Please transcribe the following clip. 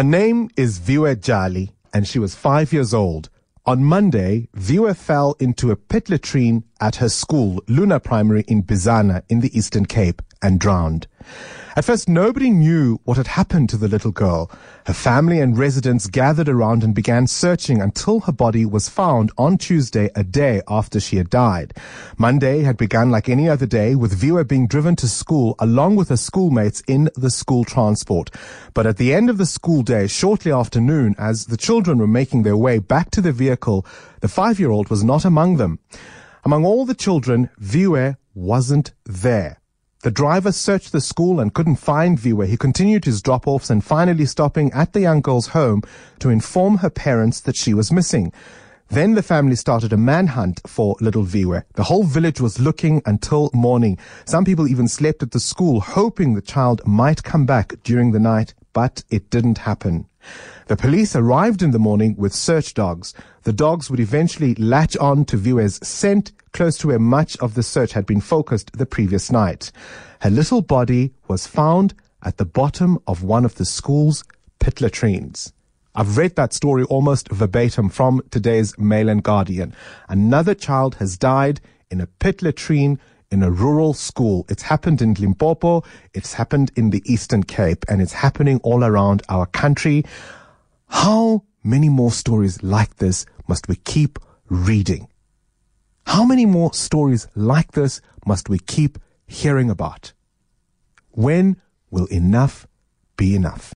Her name is Viwe Jali, and she was five years old. On Monday, Viwe fell into a pit latrine at her school, Luna Primary in Bizana in the Eastern Cape, and drowned. At first, nobody knew what had happened to the little girl. Her family and residents gathered around and began searching until her body was found on Tuesday, a day after she had died. Monday had begun like any other day, with Viwe being driven to school along with her schoolmates in the school transport. But at the end of the school day, shortly after noon, as the children were making their way back to the vehicle, the five-year-old was not among them. Among all the children, Viwe wasn't there. The driver searched the school and couldn't find Viwe. He continued his drop-offs and finally stopping at the young girl's home to inform her parents that she was missing. Then the family started a manhunt for little Viwe. The whole village was looking until morning. Some people even slept at the school hoping the child might come back during the night, but it didn't happen. The police arrived in the morning with search dogs. The dogs would eventually latch on to Viwe's scent close to where much of the search had been focused the previous night. Her little body was found at the bottom of one of the school's pit latrines. I've read that story almost verbatim from today's Mail and Guardian. Another child has died in a pit latrine in a rural school. It's happened in Limpopo, it's happened in the Eastern Cape, and it's happening all around our country. How many more stories like this must we keep reading? How many more stories like this must we keep hearing about? When will enough be enough?